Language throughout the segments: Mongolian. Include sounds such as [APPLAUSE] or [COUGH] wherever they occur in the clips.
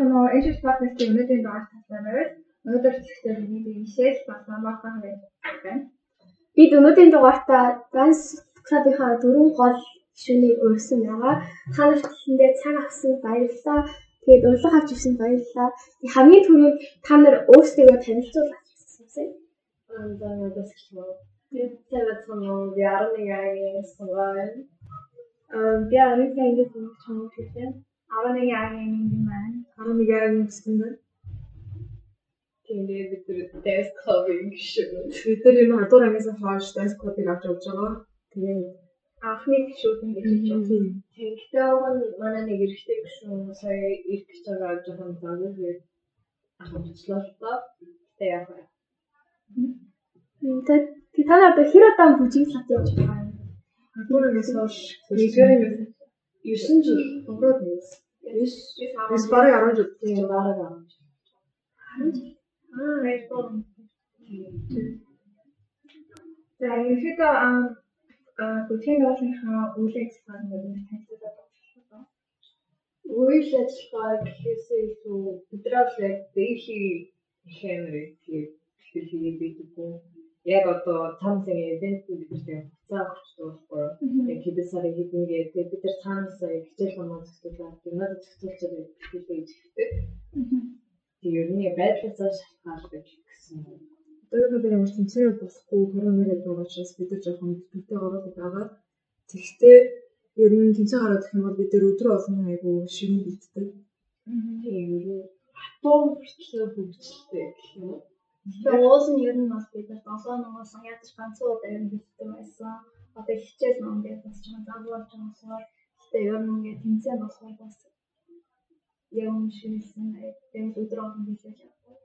нөгөө Asian podcast-ийн өнөөдрийн дугаар таслаа Өнөөдөр зэгтээ миний бишээс бас намаахан байна. Бид өнөөдрийн дугаартаа Dance Club-ийнхаа дөрвөн гол гишүүнийг урьсан байгаа. Та нарт тэндээ цаг авсан баярлалаа. Тэгээд урилга авч ирсэн баярлалаа. Хамгийн түрүүнд та нар өөрсдөө танилцуулах гэсэн. Аа надаас хэлмээ. Тэгээд тавцсан юм яарны яагийн суваа. Аа би арай сайн гэсэн чамд хэлсэн. 11 яагийн юм байна. 11 яагийн гэсэн байна. Тэгээд бид тэр dance club-ing шүү. Бид тэр энэ хадуур ангиас хойш dance club-ыг авч явж байгаа. Тэгээд анхны гişүүд нь гэж байна. Тэгэхдээ уг нь манай нэг эрэгтэй гişүүн сая ирэх гэж байгаа жоохон загнал тэгээд ахуулчлаа л та. Тэгээд яг байна. Тэгээд та нар одоо хэр удаан бүжиг лат явж байгаа юм? Хадуур ангиас хойш нэгэр 9 жил өнгөрөөд нэс. 9 9 бараг 10 жил. Тийм бараг 10 жил. 10 жил. Аа, ito. За, ерөөдөө аа бүтээн уулынхаа үйл ажиллагааг нь танилцуулаад байна. Үйл ажиллагаа гэхээсээ илүү бидрал яг дэйхи хэмрэг тэгээд хэлхий байдаг юм. Яг одоо цаанаас ивент бидэртэй хуцаа өгчтэй байхгүй. Яг хэд сарын хэднэгээ тэгээд бид нар цаанаас хичээл хамаа зөвлөлөө гимназ зөвлөж байгаа гэж хэлдэг. Тэг ер нь байдлаасаа шалтгаалдаг гэсэн. Одоо бид ямар тэмцээн болохгүй коронавирус байгаа учраас бид нар жоохон битээ ороод байгаа. Тэгэхдээ ер нь тэмцээн гараад гэх юм бол бид нар өдрөө олон айгу ширэн битдэг. Тийм ер нь хатуу хүртлээ хөгжилтэй гэх юм. Тэгээ уус нь ер нь бас бид нар досоо нугасан ядаж ганцхан удаа ер нь битдэг байсан. Одоо хичээл ном гэж бас жоохон загварч байгаа. Гэтэ ер нь ингээд тэмцээн болохоор бас юм шилсэн тэгээд өдөр олон билээ явдаг.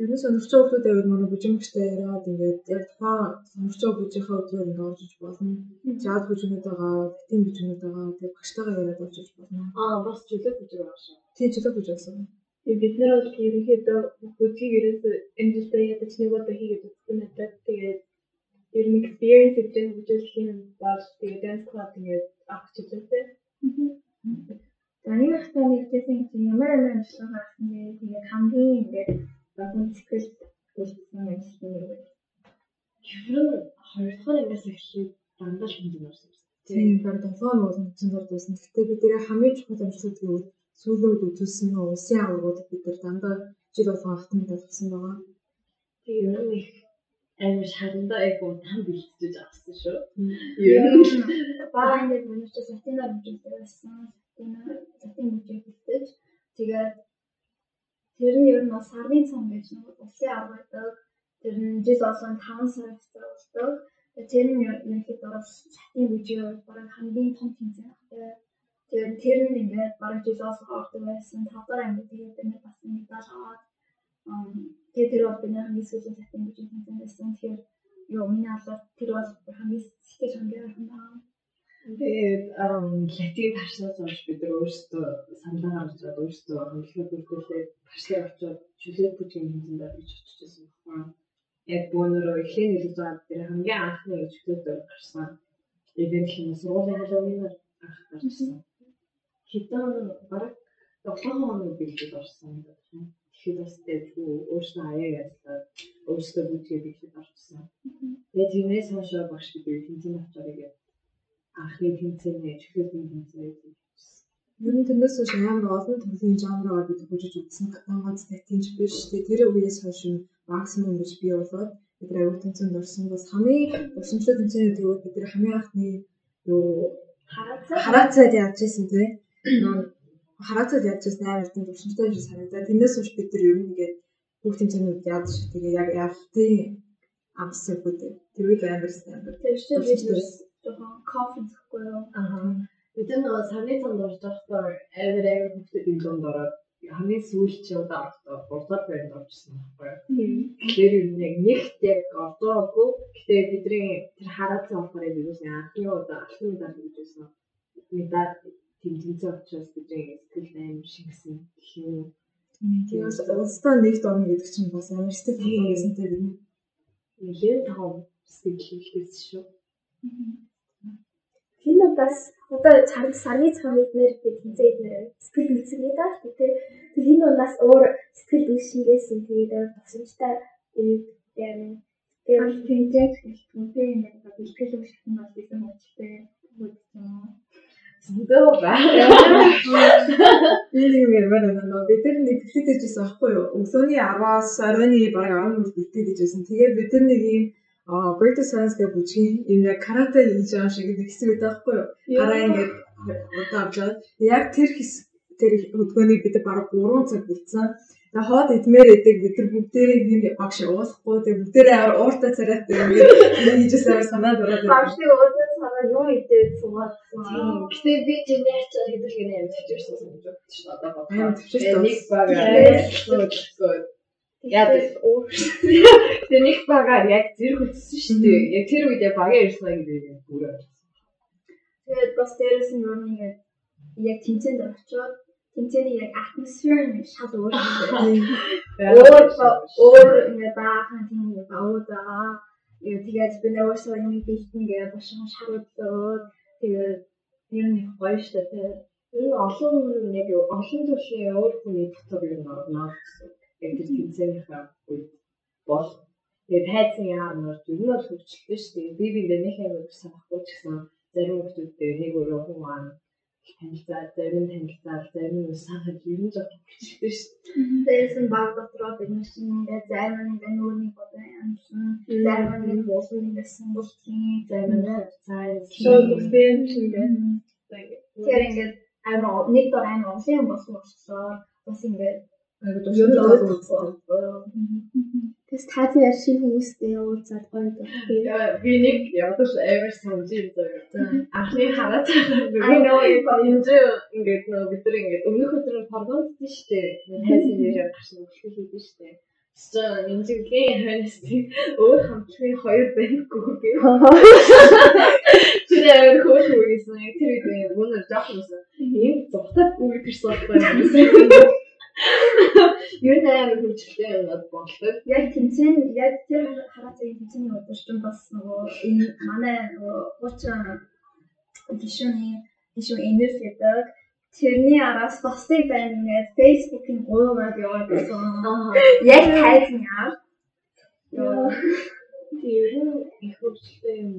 Ер нь сонирхч хүмүүстэй яваад манай бүжимгчтэй яриад ингээд яг тухайн сонирхч бүжийнхаа өдрөөр ингээд орж болно. Жаад бүжимнүүд байгаа, битэн бүжимнүүд байгаа. Тэгээд багштайгаа яриад орж болно. Аа бас чөлөө бүжиг байгаа шүү. Тийм чөлөө бүжиг байсан. Тэгээд бид нар бол ерөнхийдөө бүжиг ерөөс амжилттай ядаж нэг удаа хийгээд үзсэн надад тэгээд ер нь experience гэж бүжиглэхийн бол тэгээд dance club ингээд авах чөлөөтэй. За энэ хата нэгжсэн чинь ямар ямар ажиллагаа гарсан бэ? Тэгээд хамгийн ингээд багын сэтгэл үйлсэн ажил нь юу вэ? Ер нь хоёр дахь ангиас эхлээд дандаа хэмжээ орсон. Тийм баг 7 он болсон чинь зордсон. Гэхдээ бид нэр хамгийн чухал амжилт гэвэл сүүлүүд үзүүлсэн улсын аврагууд бид нар дандаа жил болгон хатан болсон байгаа. Тийм ер нь их амар шарандаа айгу там бэлтжиж авсан шүү. Ер нь баа ингээд миний ч сатинаар үзүүлдэг байсан затын бүжиг хэлдэг. Тэгээд тэр нь ер нь бас сарны цом гэж нэг улсын байдаг. Тэр нь жил олон 5 сар хугацаа болдог. Тэр нь ерөнхийдөө бас затын бүжиг бараг хамгийн том тэмцээн. Тэгээд тэр нь ингээд бараг жилээс ордог байсан. Тавдар анги тэгээд бид бас медаль аваад тэгээд тэр бол бидний хамгийн сүүлийн затын бүжиг тэмцээн байсан. Тэгэхээр юу миний албаар тэр бол хамгийн сэтгэл хангалттай байна. Тэгээд латин тарснаас хойш бид нар өөрсдөө саналаа гаргаж өөрсдөө хөндлөлөө бүрдүүлээд тарслаа очиод чөлөө бүжгийн хэмжээнд орж очижсэн байна. Яг бөөнөрөө эхлэн хэлж байгаа тэр хамгийн анхны чөлөөд гарсан. Тэгээд хэм сургуулийн халуунаар анх гарсан. Хитэн бараг 7 хоног бэлдээд орсон байна. Тэгэхээр бас тэгвэл өөрсдөө аяа ярьлаа. Өөрсдөө бүжгээ бэлдээд орсон. Тэгээд тэрнээс хойш багш бид тэмцээн авчаарай гэдэг анхны тэмцээний чихрийн тэмцээний Ер нь тэрнээс хойш амар олон төрлийн жанраар бид хөгжиж үзсэн. Ганц татинч биш. Тэгээ тэр үеэс хойш максимум гэж бий болоод бид аюул тэмцээнд орсон. Бас хамгийн уламжлалт тэмцээний тэгвэл бид хамгийн анхны юу хараацаад яаж ирсэн тий. Хараацаад яаж ирсэн амар тийм уламжлалтай биш санагдаа. Тэрнээс хойш бид нар ер нь ингээд бүх тэмцээнүүд яаж тэгээ яг ялтын амссан үү. Тэр үйл амар амар. Тэр чинь бид жоохон кофе зөхгүй юу. Аа. Бид нөгөө сарны цанд орж байхдаа амар амар хөвгтэй юм донд ороод хамгийн сүүлч удаа орохдоо урдаар байранд орчихсон байхгүй. Тэгэхээр юу нэг нэгт яг ордоогүй. Гэтэ бидний тэр хараацсан болохоор бид үс анхны удаа алхны удаа гэж байсан. Медаль тэмцэнцээ учраас бидний сэтгэл амар шингэсэн гэх юм. Тэгээс улстай нэгт орно гэдэг чинь бас амар сэтгэл байсан тийм. Нилээн тав сэтгэл хэлээс шүү. Хинудаас одоо царны сарны цам эднэр гэх хинцээ эднэр сэтгэл үүсгэн гэдэг шүү дээ. Тэр хинудаас өөр сэтгэл үүсгэнгээсэн тэгээд тусамжтай үед яг Тэр тэнцэж гэлтгүй нэг бэлтгэл үүсгэн бас бисэн мөчтэй үзсэн. Зүдөө ба. Би нэг юм ярмаар байна. Бид нар нэг бэлтгэж дэжсэн аахгүй юу? Өглөөний 10-аас оройны бараг 11-д бэлтгэж дэжсэн. Тэгээд бид нар нэг юм Аа, Great Science гэх бүжгийн юм яг карате хийж байгаа шиг нэг хэсэг байдаг байхгүй юу? Хараа ингээд удаа авчаад яг тэр хэсэг тэр хөдгөөнийг бид бараг 3 цаг бэлдсэн. Тэгээ хоод идмээр идэг бид нар бүгдээрээ нэг багш уусахгүй тэгээ бүгдээрээ амар ууртай царайтай ингээд хийжсэн санаад ороод байна. Багшны уудаа санаа юу идээд суугаад. Гэтэ би тэний ачаа гэдэг нь амар төвчөрсөн гэж бодчих шүү дээ. Одоо бодлоо. Нэг баг аа. Яг. Тэгээ нэг багаар яг зэрэг үтсэн шүү дээ. Яг тэр үед багаа ирсэн гэдэг юм бүрээ. Тэгээд бас дээрээс нь нэг яг тэнцэнд очиод тэнцэний яг атмосфер нэг шал өөр юм. Өөр өөр ингээ баахан тийм баудаа. Тэгээд би нөөсөө юм бэлтэн гэж бошин шаруудлаад тэгээд ер нь гоё шүү дээ. Энэ олон яг олон төрлийн өөр хүний дотор нь орно гэсэн яг тэр тэмцээнийхээ үед бол тэгээд тайзан яамаар ер нь бол хөвчлөлтэй шүү дээ. Би биндээ нэг амар санахгүй ч гэсэн зарим хүмүүстэй нэг өөрөө хүн маань танилцаа, зарим танилцаа, зарим нь санаад ер нь жоохон хөвчлөлтэй шүү дээ. Дээрээс нь баг дотроо бид нар чинь ингээд зарим нь ингээд нүрийн бодоо юмсан, зарим нь ингээд буусан ингээд сонгуултын, зарим нь цааш шууд үстэй чинь ингээд тэр ингээд амар нэг дор амар юм болсон болохоор бас ингээд Айгуу дуртай Тэс таазын яар шиг хүмүүстэй уулзаад гоё гэх. Би нэг ядаж амар юм заяа. Анхны хараад I know you can do ингээд нөө бид нар ингээд өмнөх өдөр програмдсан шүү дээ. Тайзан дээр гарсан үйлчлэл хийдэж. So энэ жилийн ханасти өөр хамтлагийн хоёр байхгүй гэх. Тэр амар хөөх үгүйсэн. Тэр үед мөн жоох юмсан. Ийм зуртад үйл төрсөн байхгүй. Юу нээр хөвчлээ болдог. Яг тэмцээн яг тэр хараа цагийн тэмцээний өдөр чинь бас нөгөө энэ манай хуучаа гişүний гişү энерги гэдэг тэрний араас босыг байна ингээд фейсбુકийн гуйгаад яваад байсан. Яг тайзан яар. Тэр их хөвчлээ юм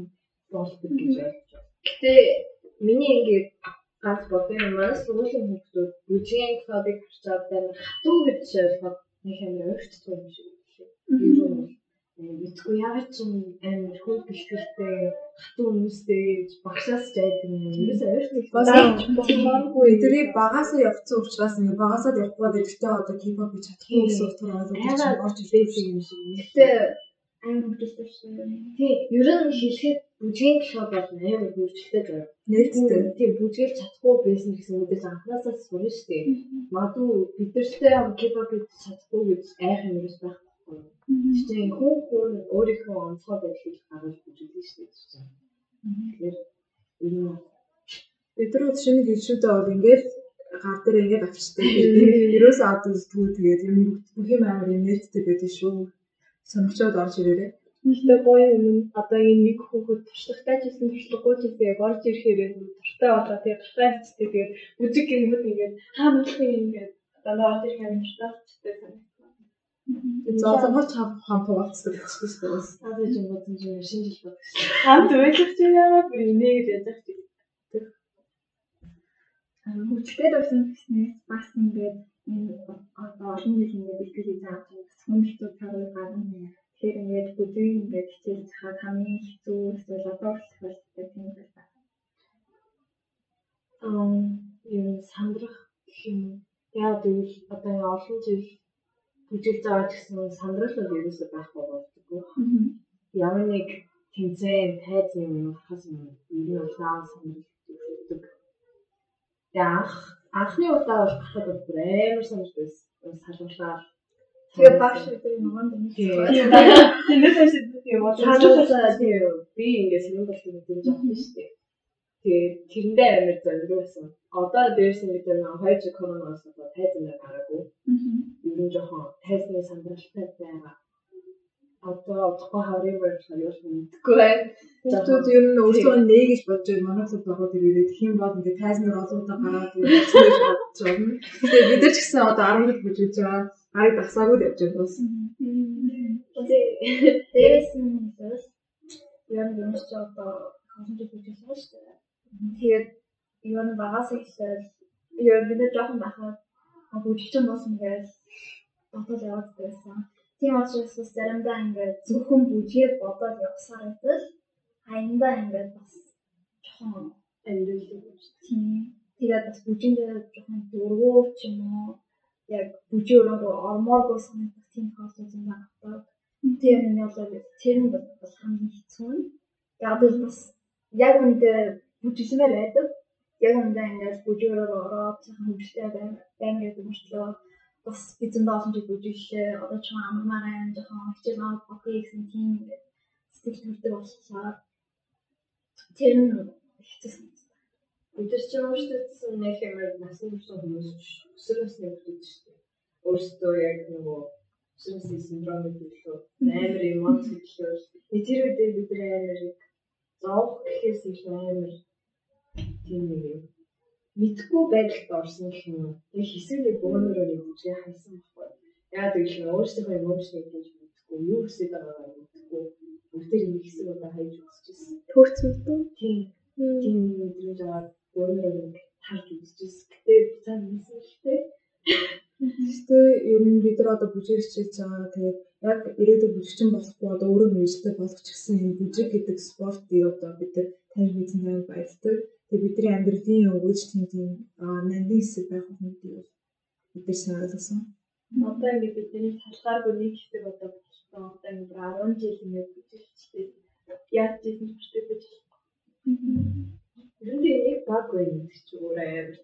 болдог гэж ойлгож байна. Гэтэ миний ингээд ганц бодсон юм маань сүүлийн хүмүүсүүд бүжгийн клубыг харчаад байна. Хатуу гэж ойлгоод нэг амар өөрчлөлт юм шиг үлээ. Мэдгүй яагаад ч амар хүн бэлтгэлтэй хатуу хүмүүстэй багшаас ч айдаг юм. Юусе өөрчлөлт басаагүй тэрийг багасаа явцсан учраас ингээ багасаа явахгүй гэхдээ одоо кипоп хийж чадахгүй гэсэн утгаар ойлгож орж ирсэн юм шиг. Гэтэ амар шүү. Тий, ер нь хэлэхэд бүжгийн клуб бол амар хөвгөлтэй заяа. Нээлттэй. Тийм бүжгэлж чадахгүй байсан гэсэн үгээс анхнаасаа сурна шүү дээ. Магадгүй бидэртэй кипоп хийж чадахгүй гэж айх юм ерөөс байхгүй. Тэгэхээр хүн хүн өөрийнхөө онцгой байдлыг гаргаж бүжгэлж шүү дээ. Тэгэхээр энэ нар шинэ гişүүдээ бол ингээд гар дээр ингээд авчтай. Ерөөсөө адуу зүгтгүү тэгээд юм бүх юм амар нээлттэй байдаг шүү. Сонирхчод орж ирээрээ. Гэхдээ гоё юм одоо энэ нэг хүүхэд туршлагатай ч гэсэн туршлагагүй ч гэсэн яг орж ирэхээр туртай болоо тэгээ туртай хэвчтэй тэгээд бүжиг гингүүд ингээд хаа мэлх юм ингээд одоо орж ирэх юм туртай санагдсан. Зоозогч хам хавцдаг гэсэн шүү дээ. Одоо ч юм уу чинь шинэ жил баг. Хамт үйлчлэгч яагаад бүр инээ гэж язах чи. Хүчтэй байсан гэснээр бас ингээд энэ одоо олон жил ингээд бэлтгэл хийж байгаа чинь хүмүүстүүд цагаар гарна. Тэгэхээр ингээд бүжиг ингээд хичээл цахаад хамгийн хэцүү эсвэл одоо болчихсон тийм байна. Аа юм сандрах гэх юм. Яа гэвэл одоо олон жил бүжиглж байгаа гэсэн сандрал бол ерөөсөй байхгүй болдгоо. Ямар нэг тэмцээн тайз юм хас юм ер нь удаан сандрал өгдөг. Яг анхны удаа бол бол бүр амар санаж байсан. Салуулаад Тэгээ багш өдөр нөгөө [LAUGHS] нэг Тэрнээс хойш тийм бол цаанаас тийм би ингээд сонирхол болсон юм дэмж авсан шүү дээ. Тэгээ тэрэндээ амар зориулсан. Одоо дээрс нь бид нэг хоёр жиг коронавирус одоо тайзан дээр гараагүй. Ер нь жоохон тайзны сандралтай байгаа. Одоо харин байх юу ч мэдгүй байна. Хүүхдүүд ер нь өөрсдөө нээ гэж бодож байгаа манай клуб ороод ирээд хэм бол ингээд тайзнер олоодаа гараад ирээд бодож байна. Тэгээ бид нар ч гэсэн одоо 11 гэж үзэж байгаа. Гарыг дасаагүй явж байгаа бас. Тэгээ дээрээс нь бас нь юм чи одоо хонч хийж байгаа шүү дээ. Тэгээд ер нь багаас ихсэл ер нь бид жоохон байхад бүжигчин болсон гэж бодол яваад байсан. Тийм учраас бас заримдаа ингээд зөвхөн бүжгээ бодоод явсаар байтал хаяндаа ингээд бас жоохон амьдрал тийм тэгээд бас бүжиндээ жоохон дургуур ч юм уу яг бүжиг өөрөө ормооргоо санагдах тийм тохиолдол юм байна. Тэр нь бол тэр нь бас хамгийн хэцүү нь. Яг л бас яг үндэ бүжигмээр байдаг. Яг үндэ ингээд бүжигээрээ ороод цахан хөвгтэй байна гэдэг мөртлөө бас эзэндээ олон жил бүжиглээ. Одоо ч амармаар айн жоохон хичээл авах бохий гэсэн тийм ингээд сэтгэл төрдөг болчихлоо. Тэр нь хэцүү Бид ч өөрсдөө нэг хэмээр насан турш хүмүүс өсөр насны хүмүүс шүү дээ. Өөрсдөө яг нөгөө өсөр насны синдром лөө амар юм уу гэхлээр тэр үедээ бид амар зовх гэхээс их амар тийм нэг юм мэдхгүй байдалд орсон гэх юм уу. Тэг хэсэгний бөөнөрөө нэг үгээ хайсан байхгүй. Яагаад гэвэл өөрсдийнхөө эмоцныг хийж мэдхгүй, юу хүсэж байгаагаа мэдхгүй. Бүгдээр нэг хэсэг удаа хайж үзчихсэн. Төрцөлтөө. Тийм. Тийм мэдрэмж аваад бөөнөрөө нэг харж үзчихсэн. Гэтэ цаа мэдсэн л тээ. Гэхдээ ер нь бид нар одоо бүжиг хичээж байгаа. Тэгээд яг ирээдүйн бүжигчин болохгүй одоо өөрөө мэрэгчлээ болох ч гэсэн энэ бүжиг гэдэг спортыг одоо бид нар таньж мэдсэн тань баярлалтай. Тэгээд бидний амьдралын өгөөж тийм тийм нандин хэсэг байх үгтэй бол бид нар сайн ойлгосон. Одоо ингээд бидний талхааргүй нэг хэсэг одоо болчихсон. Одоо ингээд 10 жил ингээд бүжиглчтэй яаж ийсэн ч биш гэж. Ер нь нэг баг байна гэж өөрөө амар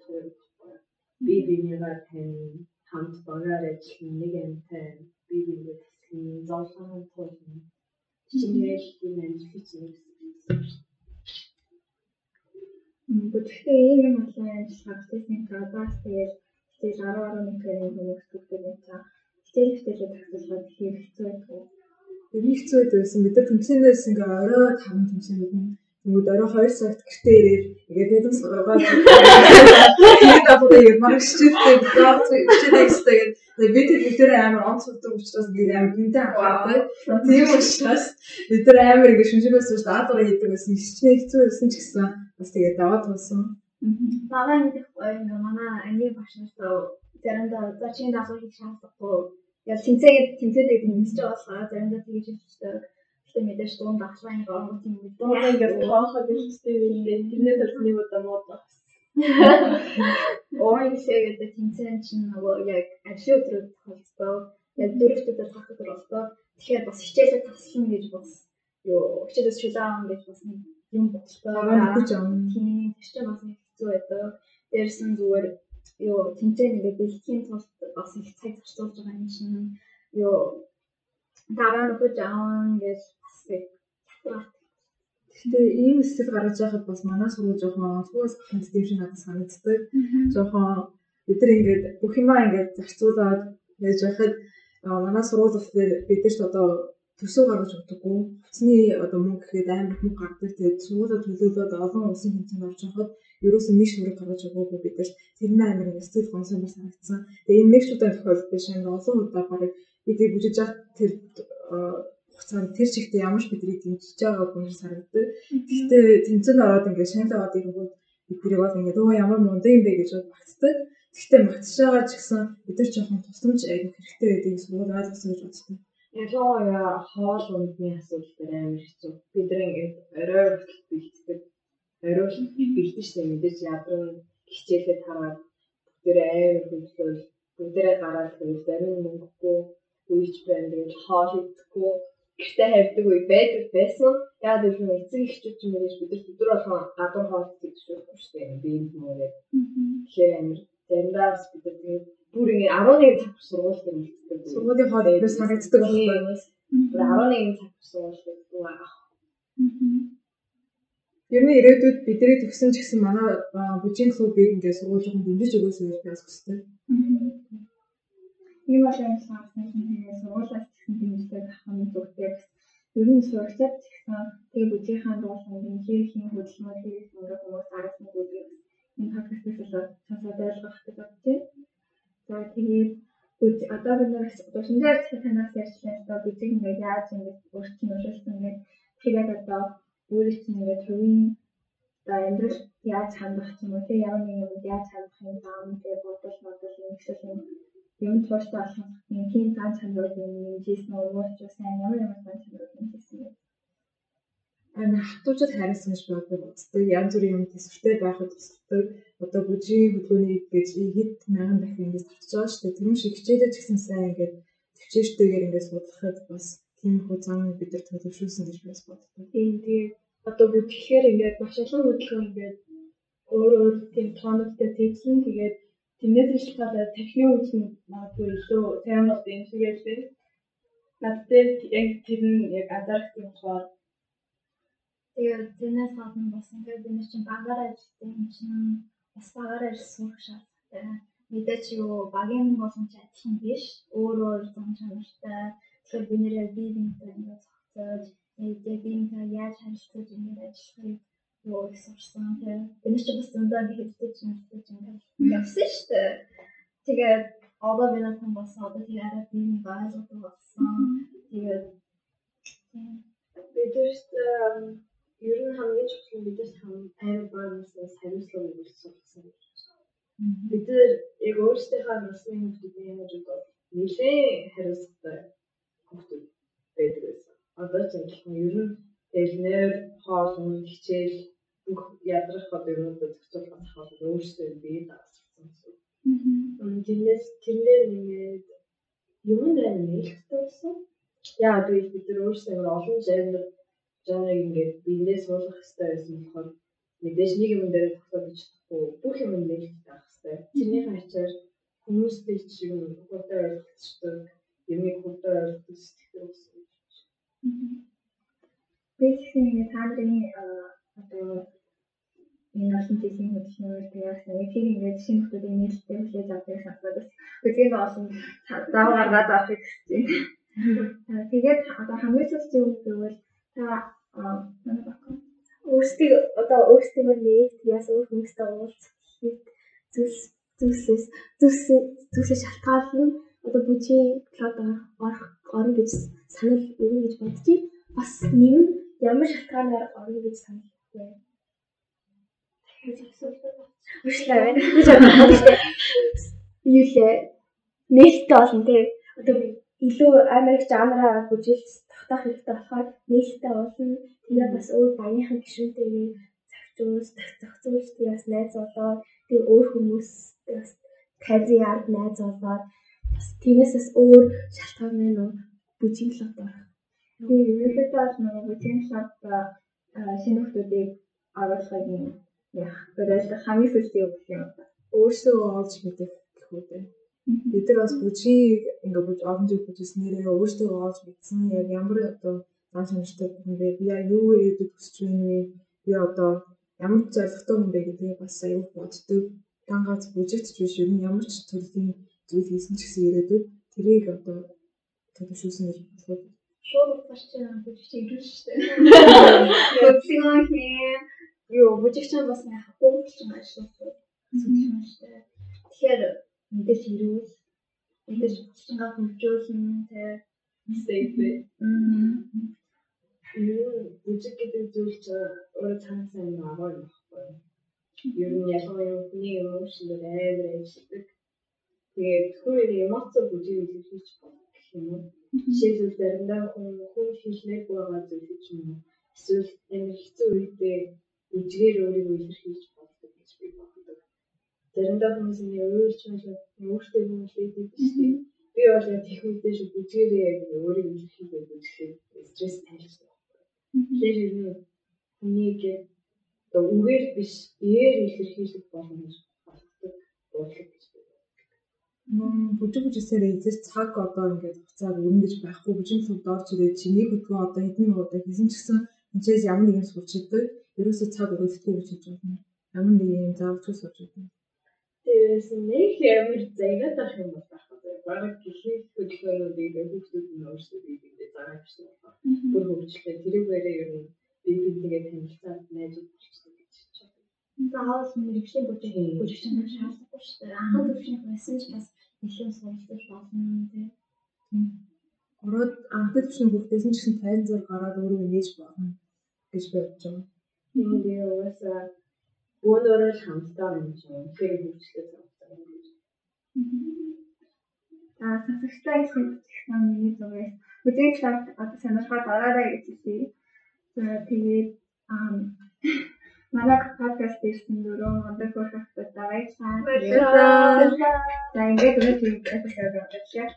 байна. Би бинийгаа тань хамт багаар ажиллах нэг амтай би бигээ тасгын зовлон туулна. Чингээл энэ амьдралыг чинь Гэхдээ ийм юм болоо ажиллагаа бизнес продакт тэгээд хичээл 10 11 тэрийн хүмүүс төгсөж байгаа. Хичээл хичээлээ тагсуулахад их хэцүү байдаг. Бидний хэцүү байсан бид нар тэмцээнээс ингээ орой 5 тэмцээнүүд нь Тэгмүүд орой 2 цагт гэртээ ирээд ингээд нэгэн сургаад тэгээд одоо яг маш даад чивтэй гэсэн. Тэгээд бид тэр амар онц өгдөг учраас ингээд амар гинтээ анхаардаг. Тийм учраас бид нар амар ингээд шүнжигээс шүү даадгаар хийдэг гэсэн хичнээн хэцүү байсан ч гэсэн бас тэгээд даваад болсон. Бага ингэх ингээ манай ангийн багш нарт заримдаа за чинь дасгал хийх шаардлагагүй. Яг тэнцээ тэнцээдэг тэмцэж байгаа болохоор заримдаа тэгэж хэлчихдэг Гэтэ мэдээж дунд ахлаа нэг орон тийм үү. Дунд ингээд тоохоо гэлчтэй байлээ. Тэрнээс бол нэг удаа муудах. [LAUGHS] Орон гэдэг тэмцээн чинь нөгөө яг ажлын өдрөд тохиолддог. Яг дөрөвт өдөр тах өдөр болдог. Тэгэхээр бас хичээлээ таслана гэж бас юу хичээлээс шүлээн гэж бас нэг юм болдог. Хүч авна. Тийм тэр чинь бас нэг хэцүү байдаг. Дээрс нь зүгээр юу тэмцээн ингээд бэлтгэхийн тулд бас их цаг зарцуулж байгаа юм чинь юу дараа нь хүч аавн гэж Гэхдээ ийм сэтгэл гаргаж байхад бас жоохон онцгоос ханд тийм шиг надад санагддаг. Жоохон бид нар ингээд бүх юмаа ингээд зарцуулаад яаж байхад манай сургууль бид нар ч одоо төсөв гаргаж өгдөггүй. Хүчний одоо мөнгө гэхэд амар мөнгө гардаг. Тэгээд сургуулаа төлөөлөөд олон улсын хэмжээнд орж байхад ерөөсөө нэг шүрэг гаргаж өгөөгүй бид нар тэр нь амар ингээд сэтгэл гонсон санагдсан. Тэгээд энэ нэг шүдэн тохиолдол биш амар олон удаа барыг бид бүжиж тэр хугацаанд тэр чигтээ ямар ч бидний дэмжиж байгаа хүн санагддаг. Гэхдээ тэмцээнд ороод ингээд шаналаа аваад ирэнгүүт бидний бол ингээд өө ямар мундаг юм бэ гэж багтдаг. Гэхдээ магтж байгаа ч гэсэн бид нар жоохон тусламж айгүй хэрэгтэй байдгийг сургууль ойлгосон гэж бодсон. Ялангуяа хоол ундны асуудал амар хэцүү. Бид ингээд орой хүртэл бэлддэг. Орой бэлдэж штэ мэдээж ядрын хичээлээ тараад бүгдээ амар хөвлөл бүгдээ гараад хөвлөл зарим мөнгөгүй үеч байна. Тэгээд хоол идэхгүй гэртээ хайрдаг үе байдаг байсан. Яг л нэг эцэг эхчүүд ч юм уу бид нар өдөр болгон гадуур хоол идэх шүү дээ. Би энэ мөрөө. Тэгэхээр амир заримдаа бид нар тэгээд бүр ингэ 11 цаг сургууль дээр үлддэг. Сургуулийн хоол идэх санагддаг байхгүй. Бүр 11 цаг сургууль дээр аа. Ер нь ирээдүйд бидний төгсөн ч гэсэн манай бүжийн клубыг ингээд сургуулийн дэмжиж өгөөсэй гэж бас хүсдэг. Ийм бол юм санагдсан юм. Сургуулиас ч гэсэн дэмждэг нь зүгтээ ер нь суралцаад гэсэн тэгээ бүжийнхаа хийхийн хөдөлмөр хийх ингээ хүмүүс аргасан гэдэг энэ подкастээс л сонсоод ойлгох гэж бодчих. За тэгээд үз одоо бид нар дурсан дээр танаас ярьсан одоо бүжиг ингээ яаж ингээ өөрчлөн өөрчлөлтөн ингээ тэгээд одоо өөрийн чинь ингээ төвийн одоо амьдрал яаж хандах юм уу тэг ямар нэг юм яаж хандах юм даам тэгээ бодол бодол юм эсвэл юм. Юм тууштай болох юм. Тийм цаан чанар юм нэмжсэн өөрөөч сайн ямар ямар цаан чанар нэмжсэн бэ ана хатуужид харьсан гэж боддог. Үздэг янз бүрийн юм төсөвтэй байхад тусдаг одоо бүжгийн хөдөлгөөний гэж хэд мянган дахин ингэж татж байгаа шүү дээ тэр шиг хичээлэж гисэн сайн ингээд төвчээштэйгээр ингээд судлахад бас тийм хөө зам бид нар төлөвшүүлсэн гэж бас боддог. Тийм тэгээд одоо бүжихээр ингээд маш олон хөдөлгөөн ингээд өөр өөр тийм тоонуудтай тэгсэн тэгээд тэрнээс нь шалтгаалаад техникийн үсэн магадгүй илүү сайн бол юм шиг ялээ. Надад яг тэр нь яг анзаарах юм болохоор тэгээд тэрнээс гадна бас ингээд бид нар чинь багаар ажилладаг юм чинь бас багаар сурах шаардлагатай. Мэдээч юу багийн болсон ч адилхан биш. Өөр өөр зам чанартай. Тэгэхээр бид нэр бие биенээ ингээд зохицож, тэгээд биенээ яаж харилцаж ингээд ажиллахыг юу сурсан. Тэгээд бид нар ч бас зөндөө хэвдэж мэддэг ингээд явсан шүү дээ. Тэгээд одоо би надад бас одоо тэгээд арай биений ойлгох болсон. Тэгээд бидэрт ер нь хамгийн чухал нь хам амар баамаас хариуцлага өгсөн гэсэн юм. Бид нар яг өөрсдийнхөө насны хүмүүсийн яаж бодож нэлээ хариуцлагатай хүмүүс байдаг байсан. Одоо ч юм ер нь элнэр хоолны хичээл бүх ядрах одоо юмудад зохицуулах хол өөрсдөө бие даасан. Тэрнээс тэрнээр нэмээд юм дээр нээлттэй болсон. Яа тэгвэл бид нар өөрсдөө олон жанр жанрыг ингээд биенээ суулгах хэрэгтэй байсан болохоор мэдээж нэг юм дээр тогтоож чадахгүй бүх юм нээлттэй байх хэрэгтэй. Тэрний хачаар хүмүүстэй чинь хурдан ойлгохтой юмыг хурдан ойлгох сэтгэл үүсгэж. Би чинь та нарын одоо энэ олон жилийн хөдөлмөр тэгээд нэг тийм ингээд шинэ хүмүүсийн нээлттэй хүлээж авдаг санагдаж үгүй олон зав гаргаад авах гэж байна. [LAUGHS] Тэгээд одоо хамгийн сүүлд юу гэвэл та өөрсдийг одоо өөрсдөө нээж яас өөр хүмүүстэй уулзах зүйлс зүйлсээс зүйлсээс шалтгаална одоо бүжгийн клуб орох орно гэж санал өгнө гэж бодчих. Бас нэм ямар шалтгаанаар орно гэж санал байна. Уушлаа байна. Юу лээ? Нээлттэй болно тий. Одоо илүү Америк жанраа бүжиглж тогтоох хэрэгтэй болохоор нээлттэй болно. Тэгээ бас өөр багийнхан гишүүнтэйгээ зохицуулж, зохицуулж тийгээс найз болоод тэгээ өөр хүмүүс бас карьер ард найз болоод бас тиймээс өөр шалтгаан байна уу? Бүжгийн клубд орох. Тэгээ ерөнхийдөө бол нөгөө бүжгийн клубд шинэ хүмүүсийг оруулахыг яах вэ? Хамгийн юу гэх юм бэ? Өөрсдөө олж мэдэх дээ. Бид нар бас бүжгийг ингээ бүж олон жил бүжснээрээ өөрсдөө олж мэдсэн яг ямар одоо зан чанартай юм бэ? Би яа юу хийдэг хүсэж байна вэ? Би одоо ямар зорилготой юм бэ гэдгийг бас аюул боддог. Тангац бүжигч биш ер нь ямар ч төрлийн зүйл хийсэн ч гэсэн ирээдүйд тэрийг одоо төлөвшүүлсэн гэж бодлоо. Шууд утгаарч бүжигч ирүүл шүү дээ. [LAUGHS] Бүжиг юу бүжигч бас яг хөвгөлч юм дээ. Тэгэхээр мэдээж ирүүл мэдээж чанга хөгжүүлнэ тэ сейвэ. Юу бүжиг гэдэг зүйл чинь өөрөө цаанаас нь аваа юм байна. Ер нь ялангуяа хүний эмоцноор амар ажилладаг. Тэгээд хүний эмоц бүжиг илэрхийлж болох гэх юм уу. Жишээлбэл заримдаа хүн хүн хийлмэг байгаа зүйл ч юм уу. Эсвэл амар хэцүү үедээ бүжгээр өөрийгөө илэрхийлж болдог гэж би боддог. Заримдаа хүмүүс ингэ өөрч маш өөртөө юм биш тийм. Би бол яг тех үедээ шүү бүжгээрээ яг өөрийгөө илэрхийлэх бүжгээр стресс тайлбар. Тэгэхээр ер нь хүнийг одоо үгээр биш ээр илэрхийлэх болно гэж боддог уурлаг гэж би мөн бүжиг бүжсээр эзэж цаг одоо ингээд хуцаар өрнөж байхгүй бүжиг төв дорж ирээд чиний хөдөлгөөн одоо хэдэн удаа хийсэн ч гэсэн энэчээс ямар нэгэн сурчдаг ерөөсөө цаг өгөхгүй гэж хэлж байна. Ямар нэг юм заавч сууж байна. Тэрээс нэг ямар зайгаад ах юм бол. Бараг гихээ хөдөлгөөнүүдийг хүүхдүүд нь өөрсдөө биедээ зараг шүү дээ. Бүр хөгжлөө тэрүүгээрээ ер нь би бидгээ танилцаад найз болчихсон гэж бодсон. заавал мэрэгшлийн бүжиг бүжигч нар шаардлагагүй шүү дээ. Анхан төвшин байсан ч бас илүү суралцах болно тийм. Ороод анхны төвшин бүгдээсэн ч гэсэн тайзан зур гараад өөрөө нээж болно гэж би бодож байгаа. Би угаасаа бөөнөрөө л хамтдаа юм шиг үнхээр хөгжлөө зарагдсан юм гэж. Аа бүжигч миний зүгээс бүжиг талаар одоо сонирхоод ороорой гэж хэлье. За тэгээд аа манай подкаст ирсэн дөрөв өндөр хөрхөд баярлалаа. Баярлалаа. За ингээд өнөөдөр эпизод болчихлоо.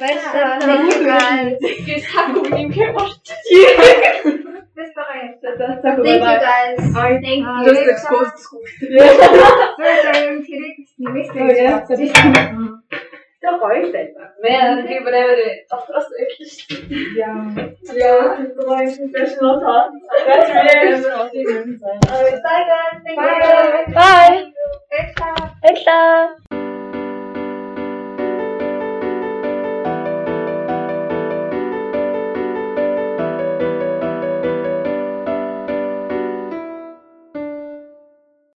Баярлалаа. Баярлалаа. Тэгээд цаг үеийн хэморч. Баярлалаа. Thank you guys. Thank you. Just exposed school. Баярлалаа. Тэрийг нэмээс гэж Тэр гоё байсан. Мэн би брэвэр дотроос эхэлж шүү дээ. Яа. Яа, гоё professional talk. That's really Bye guys. Thank you. Bye. Баярлалаа. Баярлалаа.